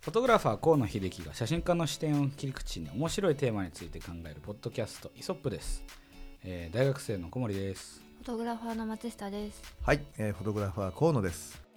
フォトグラファー河野秀樹が写真家の視点を切り口に面白いテーマについて考えるポッドキャストイソップです、えー大学生の小森ですフォトグラファーの松下です。はい、えーフォトグラファー河野です。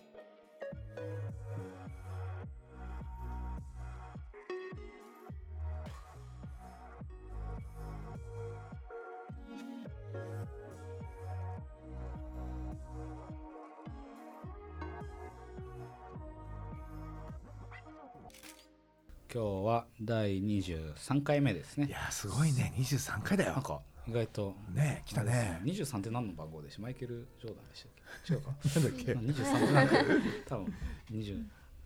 は第23回目ですね。いやーすごいね、23回だよ。なんか意外と。ねえ来たね。23って何の番号でしたマイケル・ジョーダンでしたっけ？違うか。なんだっけ？23ってなんか多分20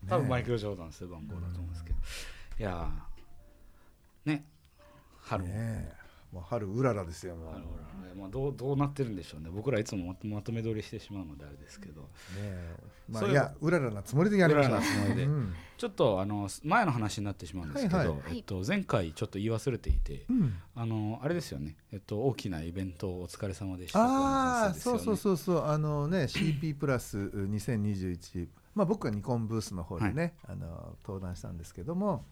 多分マイケル・ジョーダンする番号だと思うんですけど、いやーね。春も、ねえもう春うららですよ。もう。ね。あまあ、どうどうなってるんでしょうね。僕らいつもまとまとめ撮りしてしまうのであれですけど。え、まあいやうららなつもりでやりました。う。ららなつもりで。うん。ちょっとあの前の話になってしまうんですけど、はいはい。えっと、前回ちょっと言い忘れていてうん。あのあれですよね、えっと、大きなイベントお疲れ様でしたああ、そうそううそうそう、あのね、CP プラス2021、まあ僕はニコンブースの方でね、あの登壇したんですけども、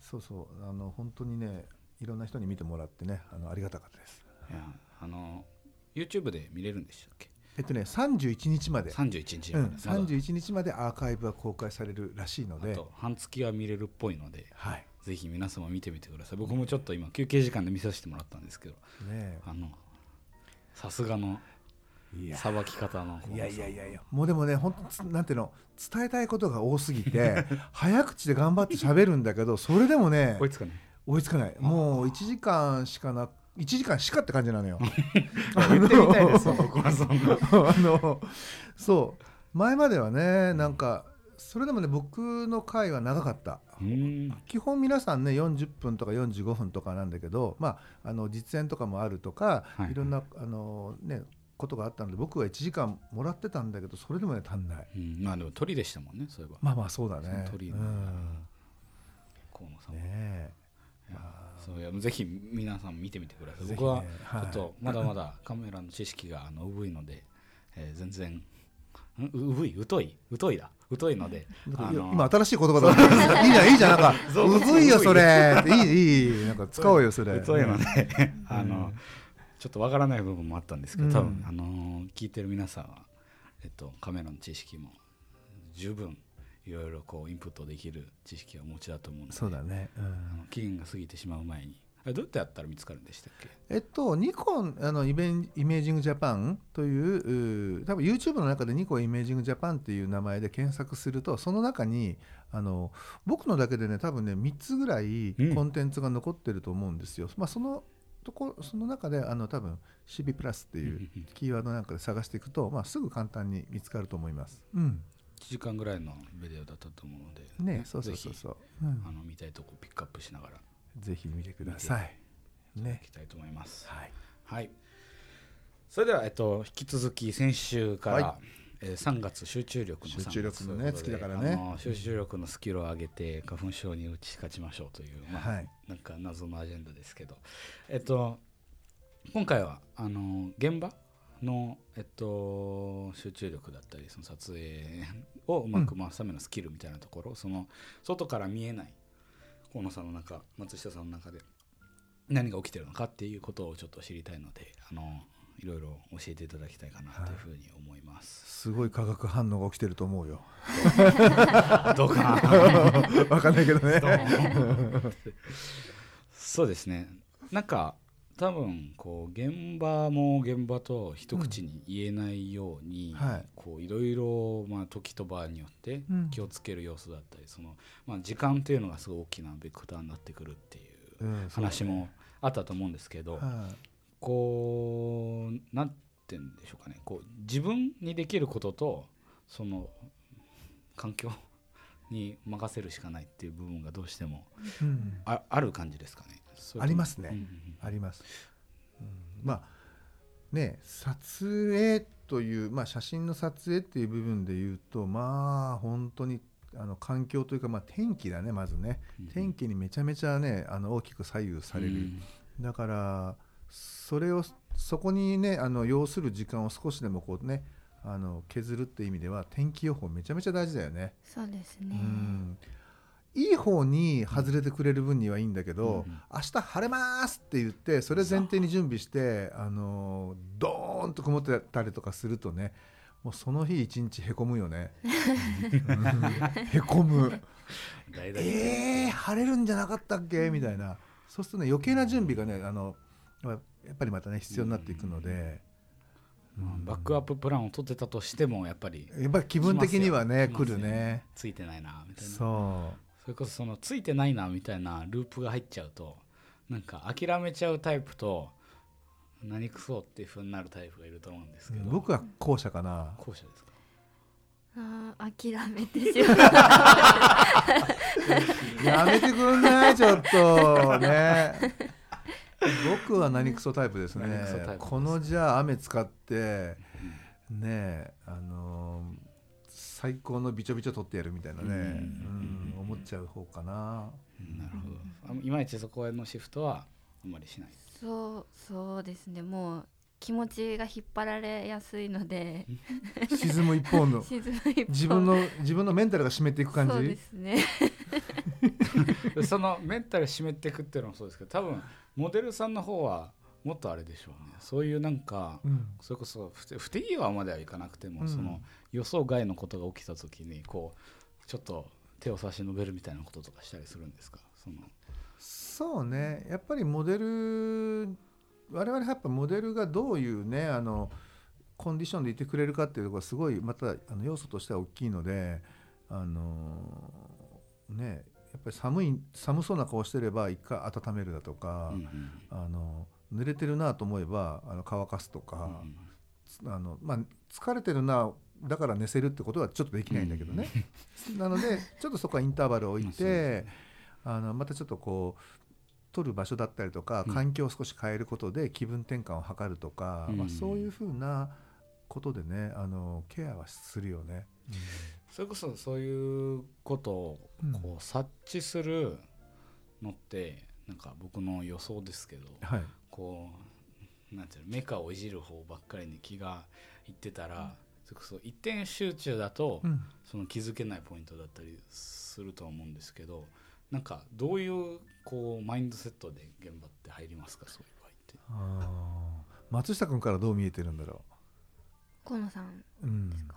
そうそう、あの本当にね、いろんな人に見てもらってね、あのありがたかったです。いやあの YouTube で見れるんでしたっけ？えっとね、31日まで、31日うん、まで、まだ31日までアーカイブは公開されるらしいので。あ、と半月は見れるっぽいのではい、ぜひ皆様見てみてください。僕もちょっと今休憩時間で見させてもらったんですけどねあのさすがのさばき方のいやいやいやいやもうでもね本当つなんていうの伝えたいことが多すぎて 早口で頑張って喋るんだけどそれでもね追いつかない追いつかない。もう1時間しかな1時間しかって感じなのよ。言ってみたいです。僕はそんなあの そう。前まではねなんかそれでもね僕の回は長かった。うん。基本皆さんね40分とか45分とかなんだけど、まあ、あの実演とかもあるとか、はい。い、ろんなあの、ね、ことがあったので僕は1時間もらってたんだけどそれでもね足んない。うん、まあでも鳥でしたもんねそういえば。まあまあそうだね。鳥のうん。河野さんも、ねそういやぜひ皆さん見てみてください、ね僕はちはい。ょっとまだまだカメラの知識があの疎いので、えー全然ん？うぶい？疎い？疎いだ。疎いのであの今新しい言葉だ。いいじゃんいいじゃんなんか。そう。いよそれ。いいいい。なんか使おうよそれ。疎い。ので、うん。あのちょっとわからない部分もあったんですけど、うん。多分あのー聞いてる皆さんは、えっと、カメラの知識も十分いろいろこうインプットできる知識をお持ちだと思うので。そうだね、うん。期限が過ぎてしまう前に。どうやってやったら見つかるんでしたっけ？えっと、ニコンあのイベンイメージングジャパンというう多分 YouTube の中でニコンイメージングジャパンっていう名前で検索するとその中にあの僕のだけでね多分ね3つぐらいうんコンテンツが残ってると思うんですよ。まあ、そのとこその中であの多分 CB プラスっていうキーワードなんかで探していくと、まあ、すぐ簡単に見つかると思います。うん。1時間ぐらいのビデオだったと思うので、ね、そうそうそうぜそう、うん。ひあの見たいとこピックアップしながらぜひ見てください。ねいきたいと思います。はい、はい。それでは、えっと、引き続き先週から、はえー3月集中力の3月集中力のね月だからね。集中力のスキルを上げて花粉症に打ち勝ちましょうという、まあはい。なんか謎のアジェンダですけど、えっと、今回はあの現場の、えっと、集中力だったりその撮影をうまく回すためのスキルみたいなところ、その外から見えない河野さんの中松下さんの中で何が起きてるのかっていうことをちょっと知りたいのであのいろいろ教えていただきたいかなというふうに思います。すごい化学反応が起きてると思うよ。どうかな わかんないけどね。そうですねなんか多分こう現場も現場と一口に言えないように、はい。こういろいろまあ時と場合によってうん。気をつける要素だったり、そのまあ時間っていうのがすごい大きなベクターになってくるっていう話もあったと思うんですけど、はい。こうなんてんでしょうかね。こう自分にできることとその環境に任せるしかないっていう部分がどうしてもある感じですかね。ありますね。うんうんあります。うん。まあね撮影という、まあ、写真の撮影っていう部分で言うとまあ本当にあの環境というか、まあ、天気だねまずね。うん天気にめちゃめちゃねあの大きく左右される、うんだからそれをそこにねあの要する時間を少しでもこうねあの削るっていう意味では天気予報めちゃめちゃ大事だよね。そうですうね。んいい方に外れてくれる分にはいいんだけど、うんうん。明日晴れますって言ってそれ前提に準備してあのドーンと曇ってたりとかするとねもうその日一日へこむよね。う んへこむ。えー、晴れるんじゃなかったっけ？みたいな。そうするとね余計な準備がねあのやっぱりまたね必要になっていくので、うん。バックアッププランを取ってたとしてもやっぱり。やっぱり気分的にはね来るね。ついてないなみたいな。そそれこそそのついてないなみたいなループが入っちゃうとなんか諦めちゃうタイプと何くそっていうふうになるタイプがいると思うんですけど。う僕は後者かな。後者ですか？あー諦めてしまう。やめてくんないちょっと。ね。僕は何クソタイプですね。何クソタイプですこのじゃあ雨使ってねあのー最高のびちょびちょ取ってやるみたいなね、うん。うん。思っちゃう方かな。うんなるほど。あいまいちそこへのシフトはあんまりしない。そうそうですね。もう気持ちが引っ張られやすいので。沈む一方の。沈む一方。自分の自分のメンタルが締めていく感じ？そうですね。で そのメンタル締めていくっていうのもそうですけど多分モデルさんの方はもっとあれでしょうね。そういうなんかうん。それこそ不手際まではいかなくても、うん。その予想外のことが起きた時にこうちょっと手を差し伸べるみたいなこととかしたりするんですか？その。そうね。やっぱりモデル我々やっぱモデルがどういうねあのコンディションでいてくれるかっていうところがすごいまたあの要素としては大きいのであのねやっぱり寒い寒そうな顔してれば一回温めるだとか、うんうん。あの濡れてるなと思えばあの乾かすとか、あのまあ、疲れてるなだから寝せるってことはちょっとできないんだけどね、なのでちょっとそこはインターバルを置いてあのまたちょっとこう取る場所だったりとかうん。環境を少し変えることで気分転換を図るとか、うん。まあ、そういうふうなことでねあのケアはするよね。それこそそういうことをうん。こう察知するのってなんか僕の予想ですけどはい。こうなんていうのメカをいじる方ばっかりに気がいってたら、それこそ一点集中だと、うん。その気づけないポイントだったりすると思うんですけどなんかどういうこうマインドセットで現場って入りますかそういう場合って。あー。松下君からどう見えてるんだろ河野さんう。うんですか、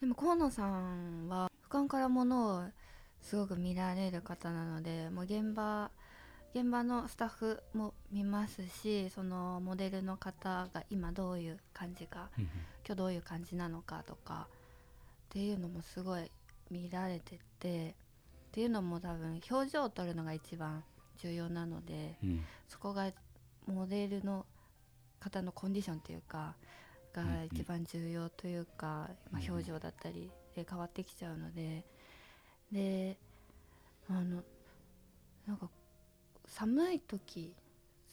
でも河野さんは俯瞰からものをすごく見られる方なのでもう現場現場のスタッフも見ますしそのモデルの方が今どういう感じか今日どういう感じなのかとかっていうのもすごい見られててっていうのも多分表情を撮るのが一番重要なのでうん。そこがモデルの方のコンディションというかがうんうん一番重要というか、まあ、うん。表情だったりで変わってきちゃうので。であのなんか寒い時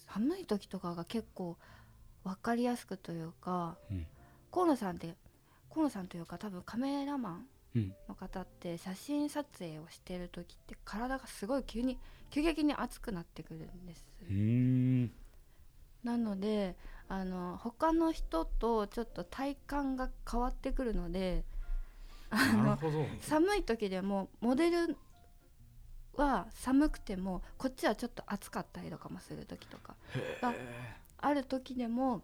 寒い時とかが結構分かりやすくというかうん河野さんって河野さんというか多分カメラマンうんの方って写真撮影をしてる時って体がすごい急に急激に熱くなってくるんです。なのであの他の人とちょっと体感が変わってくるのであの。寒い時でもモデルは寒くてもこっちはちょっと暑かったりとかもする時とかがある時でも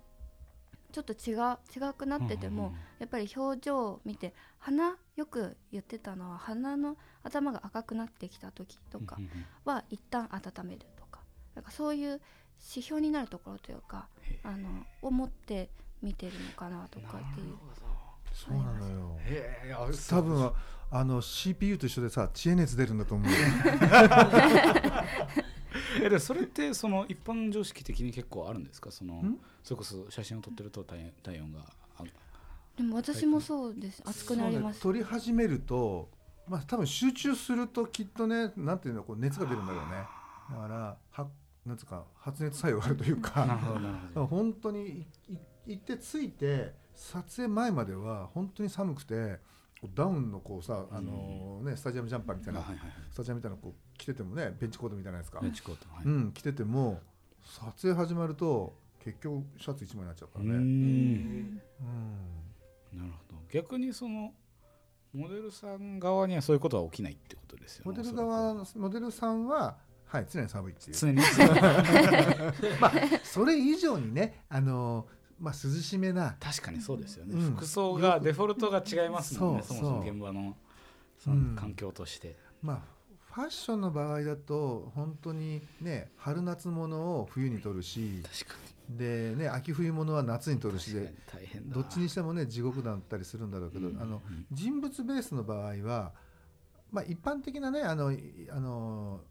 ちょっと違う違くなってても、やっぱり表情を見て鼻よく言ってたのは鼻の頭が赤くなってきた時とかは一旦温めるとかなんかそういう指標になるところというかへあのを持って見てるのかなとかっていう。そうなのよ。多分あの CPU と一緒でさ知恵熱出るんだと思う。よ。えでそれってその一般常識的に結構あるんですか？そのん？それこそ写真を撮ってると体体温があでも私もそうです。熱くなります、ね撮り始めると、まあ多分集中するときっとね、なんていうのこう熱が出るんだろうね。だからはなんつうか発熱作用があるというか。なるほどなるほど。本当にいい行って着いて撮影前までは本当に寒くてダウンのこうさあのねスタジアムジャンパーみたいなスタジアムみたいなのこう着ててもねベンチコートみたいなやつか、ベンチコートはい。うん着てても撮影始まると結局シャツ一枚になっちゃうからね。なるほど。逆にそのモデルさん側にはそういうことは起きないってことですよねモデル側モデルさんははい常に寒いっていう。常に まあそれ以上にねあのまあ涼しめな確かにそうですよね、うん。服装がデフォルトが違いますもんねそもそも現場のそうん。の環境として、まあファッションの場合だと本当にね春夏物を冬に取るし確かでね秋冬物は夏に取るしにで大変だどっちにしてもね地獄だったりするんだろうけど、うん。あの人物ベースの場合は、まあ、一般的なねあのいあの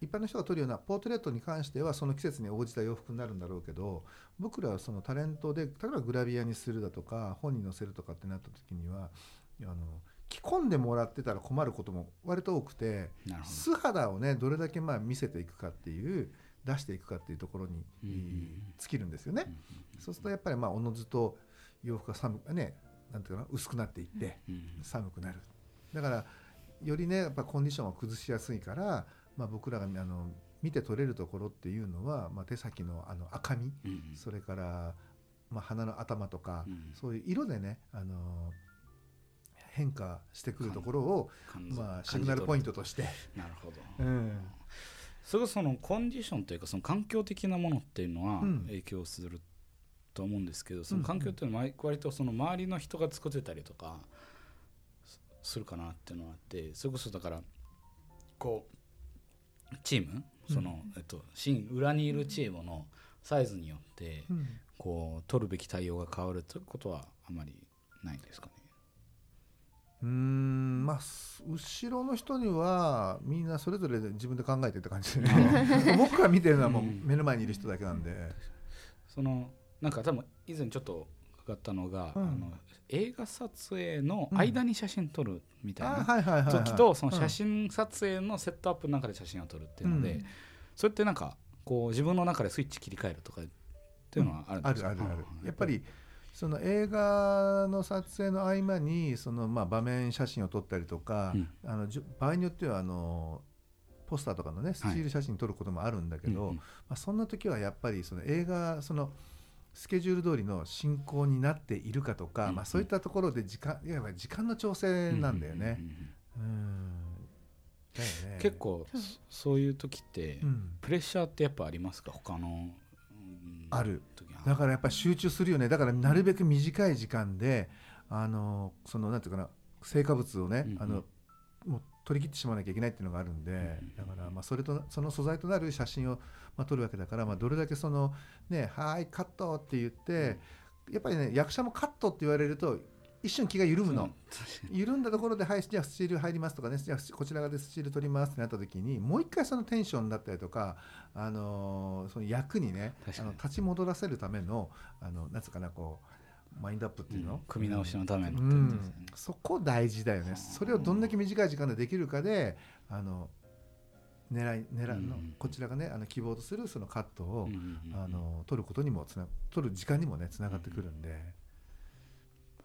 一般の人が撮るようなポートレートに関してはその季節に応じた洋服になるんだろうけど僕らはそのタレントで例えばグラビアにするだとか本に載せるとかってなった時にはあの着込んでもらってたら困ることも割と多くて素肌をねどれだけまあ見せていくかっていう出していくかっていうところに、尽きるんですよね。ど、そうするとやっぱりまあおのずと洋服が寒くねなんていうかな薄くなっていって寒くなる。だからよりねやっぱコンディションを崩しやすいから、まあ、僕らがあの見て取れるところっていうのは、まあ、手先のあの赤みうんうん。それから、まあ、鼻の頭とか、うん。そういう色でねあの変化してくるところを、まあ、シグナルポイントとして。なるほど。うん。それがそのコンディションというかその環境的なものっていうのはうん。影響すると思うんですけど、その環境っていうのは割とその周りの人が作ってたりとかすするかなっていうのがあってそれこそだからこうチーム？その、えっと、真裏にいるチームのサイズによってうん。こう取るべき対応が変わるということはあまりないんですかね？うーんまあす後ろの人にはみんなそれぞれで自分で考えてって感じでね。僕が見てるのはもううん。目の前にいる人だけなんで、そのなんか多分以前ちょっと伺ったのが、うん。あの映画撮影の間に写真撮るみたいな時とその写うん真撮影のセットアップの中で写真を撮るっていうので、うん。それってなんかこう自分の中でスイッチ切り替えるとかっていうのはあるんあですか、るあるある。うん。やっぱりその映画の撮影の合間にそのまあ場面写真を撮ったりとか、うん。あの場合によってはあのポスターとかのねスチール写真撮ることもあるんだけど、うんうん。まあ、そんな時はやっぱりその映画そのスケジュール通りの進行になっているかとか、うんうん。まあ、そういったところで時間いわば時間の調整なんだよね。うんうんうんうん。だよね。結構そう。いう時って、うん。プレッシャーってやっぱありますか？他の、うんある。時は。だからやっぱり集中するよね。だからなるべく短い時間であのそのなんていうかな成果物をね、うんうん。あのもう取り切ってしまわなきゃいけないっていうのがあるんで、だからまあそれとその素材となる写真をまあ撮るわけだから、まあ、どれだけそのね「はーいカット」って言って、やっぱりね役者もカットって言われると一瞬気が緩むの。緩んだところで、はい、じゃあスチール入りますとかね、じゃあこちら側でスチール取りますってなった時に、もう一回そのテンションだったりとか、あのーその役にね、あの立ち戻らせるための、あのなんつうかな、こう、マインドアップっていうの、組み直しのための。ってことうん。そこ大事だよね。それをどんだけ短い時間でできるかで、あの狙い狙いの、うんこちらがね、あの希望とするそのカットを、うんうんうんあの取ることにもつな取る時間にもねつながってくるんで、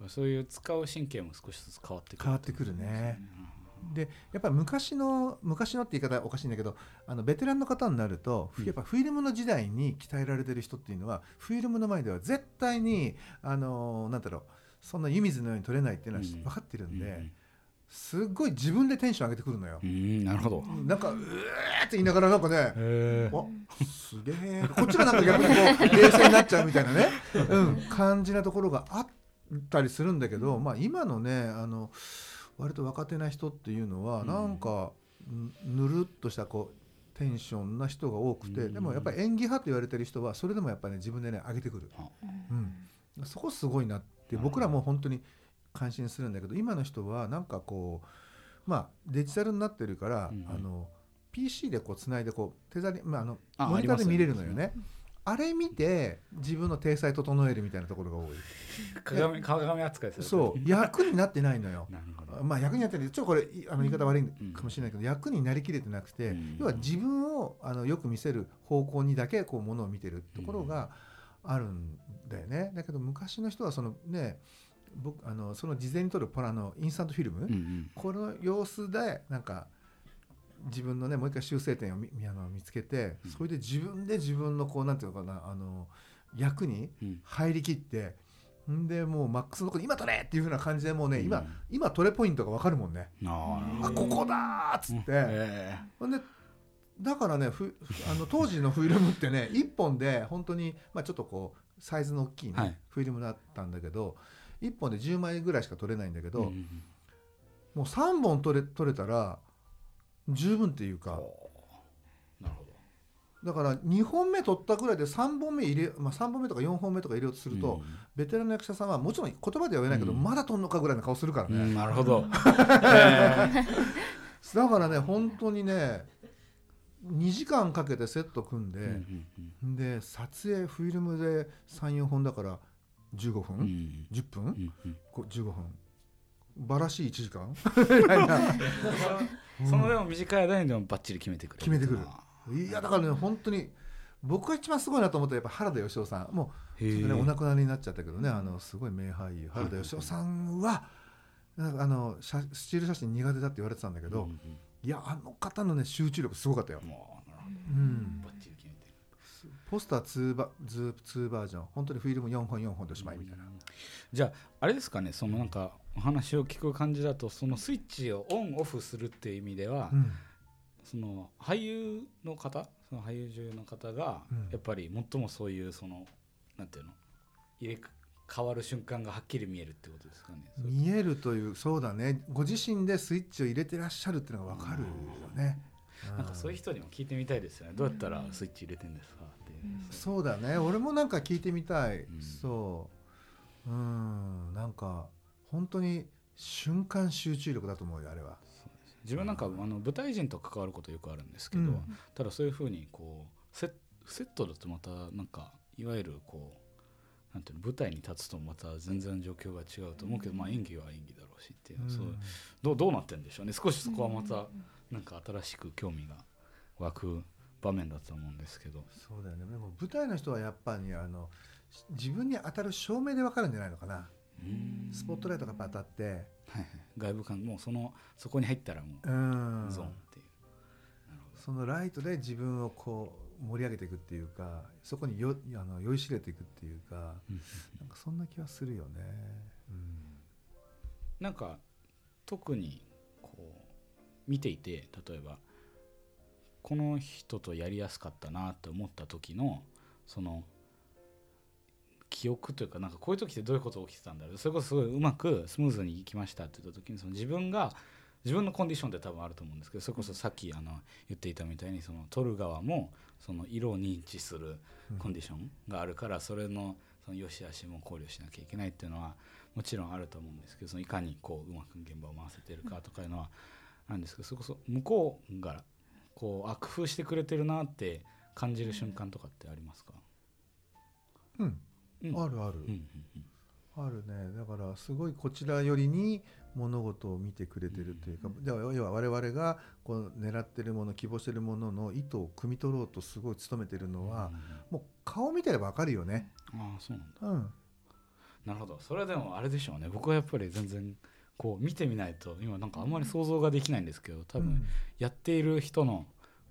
そういう使う神経も少しずつ変わってくる変わってくるね。うんでやっぱり昔の昔のって言い方はおかしいんだけどあのベテランの方になると、うん。やっぱフィルムの時代に鍛えられてる人っていうのはフィルムの前では絶対にあのなんだろうそんな湯水のように取れないっていうのはうん。分かってるんで、うんすっごい自分でテンション上げてくるのよ。う。んなるほど。なんかうーって言いながらなんかねへわすげえこっちがなんか逆にこう冷静になっちゃうみたいなね、うん、感じなところがあったりするんだけど、まあ、今のねあの割と若手な人っていうのはうん。なんかぬぬるっとしたこうテンションな人が多くて、うん。でもやっぱり演技派と言われてる人はそれでもやっぱりね自分でね上げてくる、うん、そこすごいなって僕らも本当に感心するんだけど今の人はなんかこうまあデジタルになってるから、うん。あの PC でこうつないでこう手ざり、まあ、あのあモニターで見れるのよね。あれ見て自分の体裁整えるみたいなところが多い。鏡鏡扱いされてる。そう。役になってないのよ。なるほど。まあ役になってるちょっとこれいあの言い方悪いかもしれないけど、役になりきれてなくて、うん。要は自分をあのよく見せる方向にだけこうものを見てるところがあるんだよね。だけど昔の人はそのね僕あのその事前に撮るポラのインスタントフィルム、うんうん。この様子でなんか自分のねもう一回修正点を見見あの見つけて、うん。それで自分で自分のこうなんていうのかなあの役にうん。入りきってんでもうマックスのとこで今取れっていうふうな感じでもうね、今うん。今取れポイントが分かるもんね。あここだーっつって、えほんでだからねふあの当時のフィルムってね 1本で本当にまあちょっとこうサイズの大きい、ねはい。フィルムだったんだけど1本で10枚ぐらいしか取れないんだけど、えうんうん。もう3本取れ取れたら十分っていうか。なるほど。だから2本目取ったぐらいで3本目入れ、まあ、3本目とか4本目とか入れようとすると、ベテランの役者さんはもちろん言葉では言えないけど、うん。まだ取んのかぐらいの顔するからね、うんうんなるほど。えだからね本当にね2時間かけてセット組んで、えうんうん。で撮影フィルムで34本だから15分、うん。うん10分、うんうん。こう15分。バラしい1時間。みたいなそのでも短い間にでもバッチリ決めてくれる決めてくる。あいやだからね本当に僕が一番すごいなと思ったらやっぱ原田芳雄さん。もうちょっとねお亡くなりになっちゃったけどねあのすごい名俳優原田芳雄さんはなんかあの写スチール写真苦手だって言われてたんだけど、うんうんいやあの方のね集中力すごかったよ、もううん。どバッチリポスター2バズ2バージョン。本当にフィルム4本4本でおしまいみたいな、じゃああれですかね。そのなんかお話を聞く感じだとそのスイッチをオンオフするっていう意味では、うん。その俳優の方その俳優女優の方がうん。やっぱり最もそういうそのなんていうの入れ変わる瞬間がはっきり見えるってことですかね。見えるというそうだね。ご自身でスイッチを入れてらっしゃるっていうのが分かるよね、なんかそういう人にも聞いてみたいですよね。どうやったらスイッチ入れてんですか？そうだね。俺もなんか聞いてみたい、うん。そう。うん。なんか本当に瞬間集中力だと思うよあれは。自分なんかあの舞台人と関わることよくあるんですけど、うん。ただそういうふうにこうセッセットだとまたなんかいわゆるこうなんていうの舞台に立つとまた全然状況が違うと思うけど、まあ演技は演技だろうしっていう、うん。そうどうどうなってるんでしょうね。少しそこはまたなんか新しく興味が湧く場面だと思うんですけど。そうだよね。でも舞台の人はやっぱりあのし自分に当たる照明で分かるんじゃないのかな。うん。スポットライトが当たって。はいはい、外部感もうそのそこに入ったらもううん。ゾーンっていう、そのライトで自分をこう盛り上げていくっていうかそこによあの酔いしれていくっていうかど、なんかそんな気はするよね、なんか特にこう見ていて例えばこの人とやりやすかったなって思った時のその記憶というかなんかこういう時ってどういうことが起きてたんだろう。それこそすごいうまくスムーズにいきましたって言った時にその自分が自分のコンディションって多分あると思うんですけどそれこそさっきあの言っていたみたいにその撮る側もその色を認知するコンディションがあるからそれのその良し悪しも考慮しなきゃいけないっていうのはもちろんあると思うんですけどそのいかにこううまく現場を回せてるかとかいうのはあるんですけどそれこそ向こうがこうあ工夫してくれてるなって感じる瞬間とかってありますか、うん。うん。あるある、うんうんあるね。だからすごいこちら寄りに物事を見てくれてるというか、では要は我々がこう狙ってるもの希望してるものの意図を汲み取ろうとすごい努めてるのは、もう顔見てれば分かるよね。ああそうなんだ。うん、なるほど。それはでもあれでしょうね。僕はやっぱり全然こう見てみないと今なんかあんまり想像ができないんですけど多分やっている人の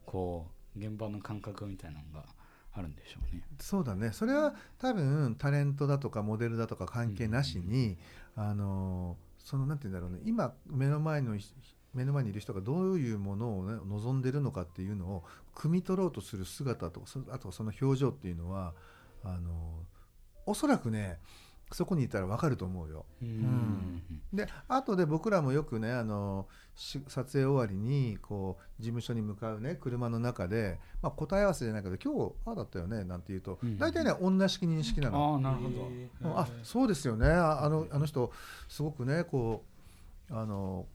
こう現場の感覚みたいなのがあるんでしょうね。そうだね。それは多分タレントだとかモデルだとか関係なしに、あのそのなんて言うんだろうね。今目の前の目の前にいる人がどういうものを、ね、望んでるのかっていうのを汲み取ろうとする姿とあとその表情っていうのはあのおそらくねそこにいたら分かると思うよ。うんで後で僕らもよくねあのし撮影終わりにこう事務所に向かうね車の中で、まあ、答え合わせじゃないけど今日ああだったよねなんて言うと、うん大体ね女式認識なの。ああなるほど。うんあそうですよねああのあの人すごくねこうあの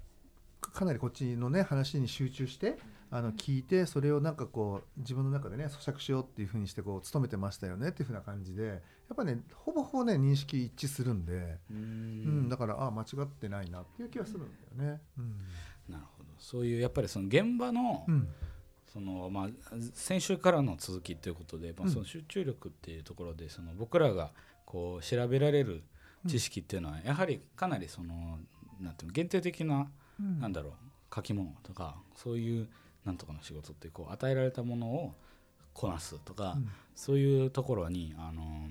かかなりこっちのね話に集中してあの聞いてそれをなんかこう自分の中でね咀嚼しようっていうふうにしてこう努めてましたよねっていうふうな感じでやっぱねほぼほぼね認識一致するんで、ううんんだからあ間違ってないなっていう気がするんだよね。うん。なるほど。そういうやっぱりその現場の、うん。そのまあ、先週からの続きということで、まあ、うん。その集中力っていうところでその僕らがこう調べられる知識っていうのはやはりかなりそのなんていうの限定的なうん。なんだろう書き物とかそういうなんとかの仕事ってこう与えられたものをこなすとか、うん。そういうところにあの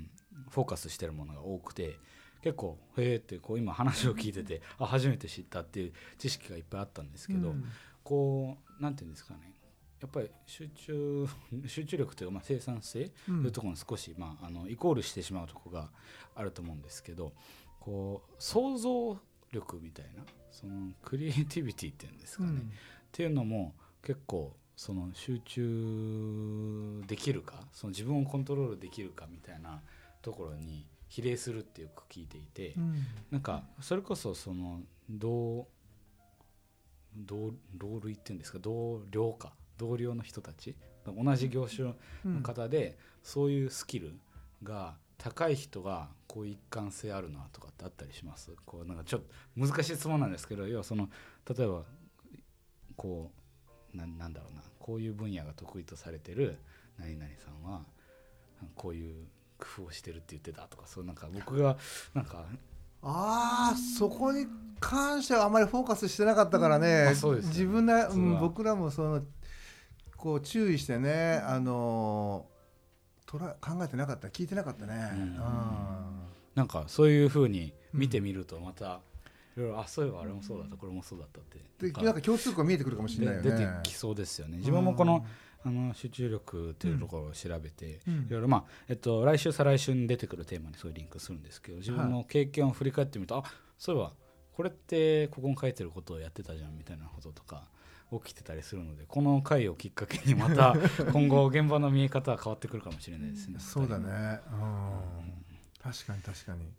フォーカスしてるものが多くて結構へえってこう今話を聞いててあ初めて知ったっていう知識がいっぱいあったんですけど、うん。こうなんていうんですかね。やっぱり集中 集中力というか、まあ、生産性とうんいうところに少し、まあ、あのイコールしてしまうところがあると思うんですけどこう想像力みたいなそのクリエイティビティっていうんですかね、っていうのも結構その集中できるかその自分をコントロールできるかみたいなところに比例するってよく聞いていて、うん。なんかそれこそその同同同類っていうんですか同僚か同僚の人たち同じ業種の方で、そういうスキルが高い人がこう一貫性あるなとかってあったりします？こうなんかちょっと難しい質問なんですけど要はその例えばこうなんなんだろうな。こういう分野が得意とされてる何々さんはこういう工夫をしてるって言ってたとかそうなんか僕がなんかああそこに関してはあまりフォーカスしてなかったからね、自分で、うん、僕らもそのこう注意してね、あのとら考えてなかった聞いてなかったね、うん。うん。なんかそういうふうに見てみるとまたいろいろあそういえばあれもそうだった。これもそうだったって。でなんか共通項が見えてくるかもしれないよね。で出てきそうですよね。自分もこのあの集中力っていうところを調べて、うん。いろいろまあ、えっと、来週再来週に出てくるテーマにそういうリンクするんですけど自分の経験を振り返ってみると、あそういえばこれってここに書いてることをやってたじゃんみたいなこととか起きてたりするのでこの回をきっかけにまた 今後現場の見え方は変わってくるかもしれないですね。そうだね、うん、確かに確かに、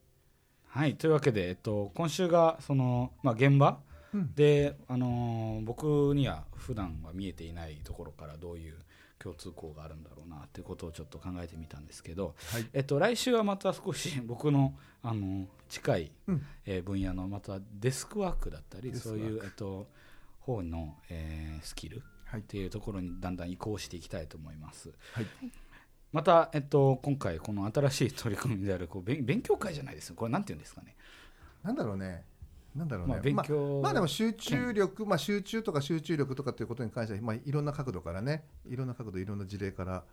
はいというわけで、えっと、今週がその、まあ、現場うん。で、あのー僕には普段は見えていないところからどういう共通項があるんだろうなっていうことをちょっと考えてみたんですけど、はい。えっと、来週はまた少し 僕の、あの近い、うん。えー分野のまたデスクワークだったりそういう、えっと、方の、えースキルはい。っていうところにだんだん移行していきたいと思います。はいまた、えっと、今回この新しい取り組みであるこう勉勉強会じゃないですよ。これなんて言うんですかね、なんだろうね。なんだろうね、まあ、勉強、まあでも集中力、まあ、集中とか集中力とかっていうことに関しては、まあ、いろんな角度からね。いろんな角度いろんな事例から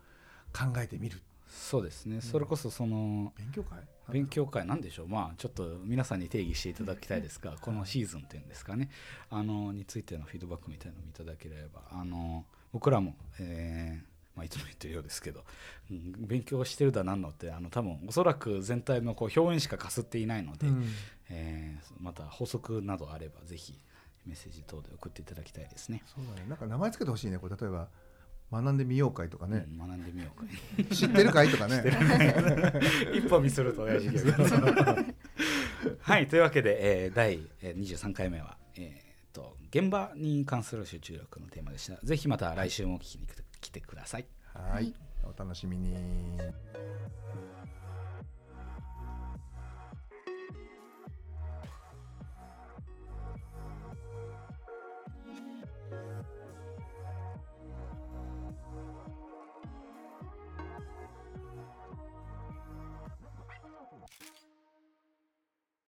考えてみる。そうですね。それこそその勉強会？勉強会なんでしょう。まあちょっと皆さんに定義していただきたいですがこのシーズンっていうんですかね。あのについてのフィードバックみたいなのをいただければあの僕らも、えーまあ、いつも言ってるようですけど、うん勉強してるだなんのってあの多分おそらく全体のこう表現しかかすっていないので、うん。えーまた法則などあればぜひメッセージ等で送っていただきたいですね。そうだね。なんか名前つけてほしいね。これ例えば学んでみよう会とかね、うん、学んでみようか知ってる会とかね。一歩見すると親父ギャグ。はいというわけで、えー第えー23回目は、えーっと現場に関する集中力のテーマでした。ぜひまた来週も聞きに来て来てくださいはいお楽しみに。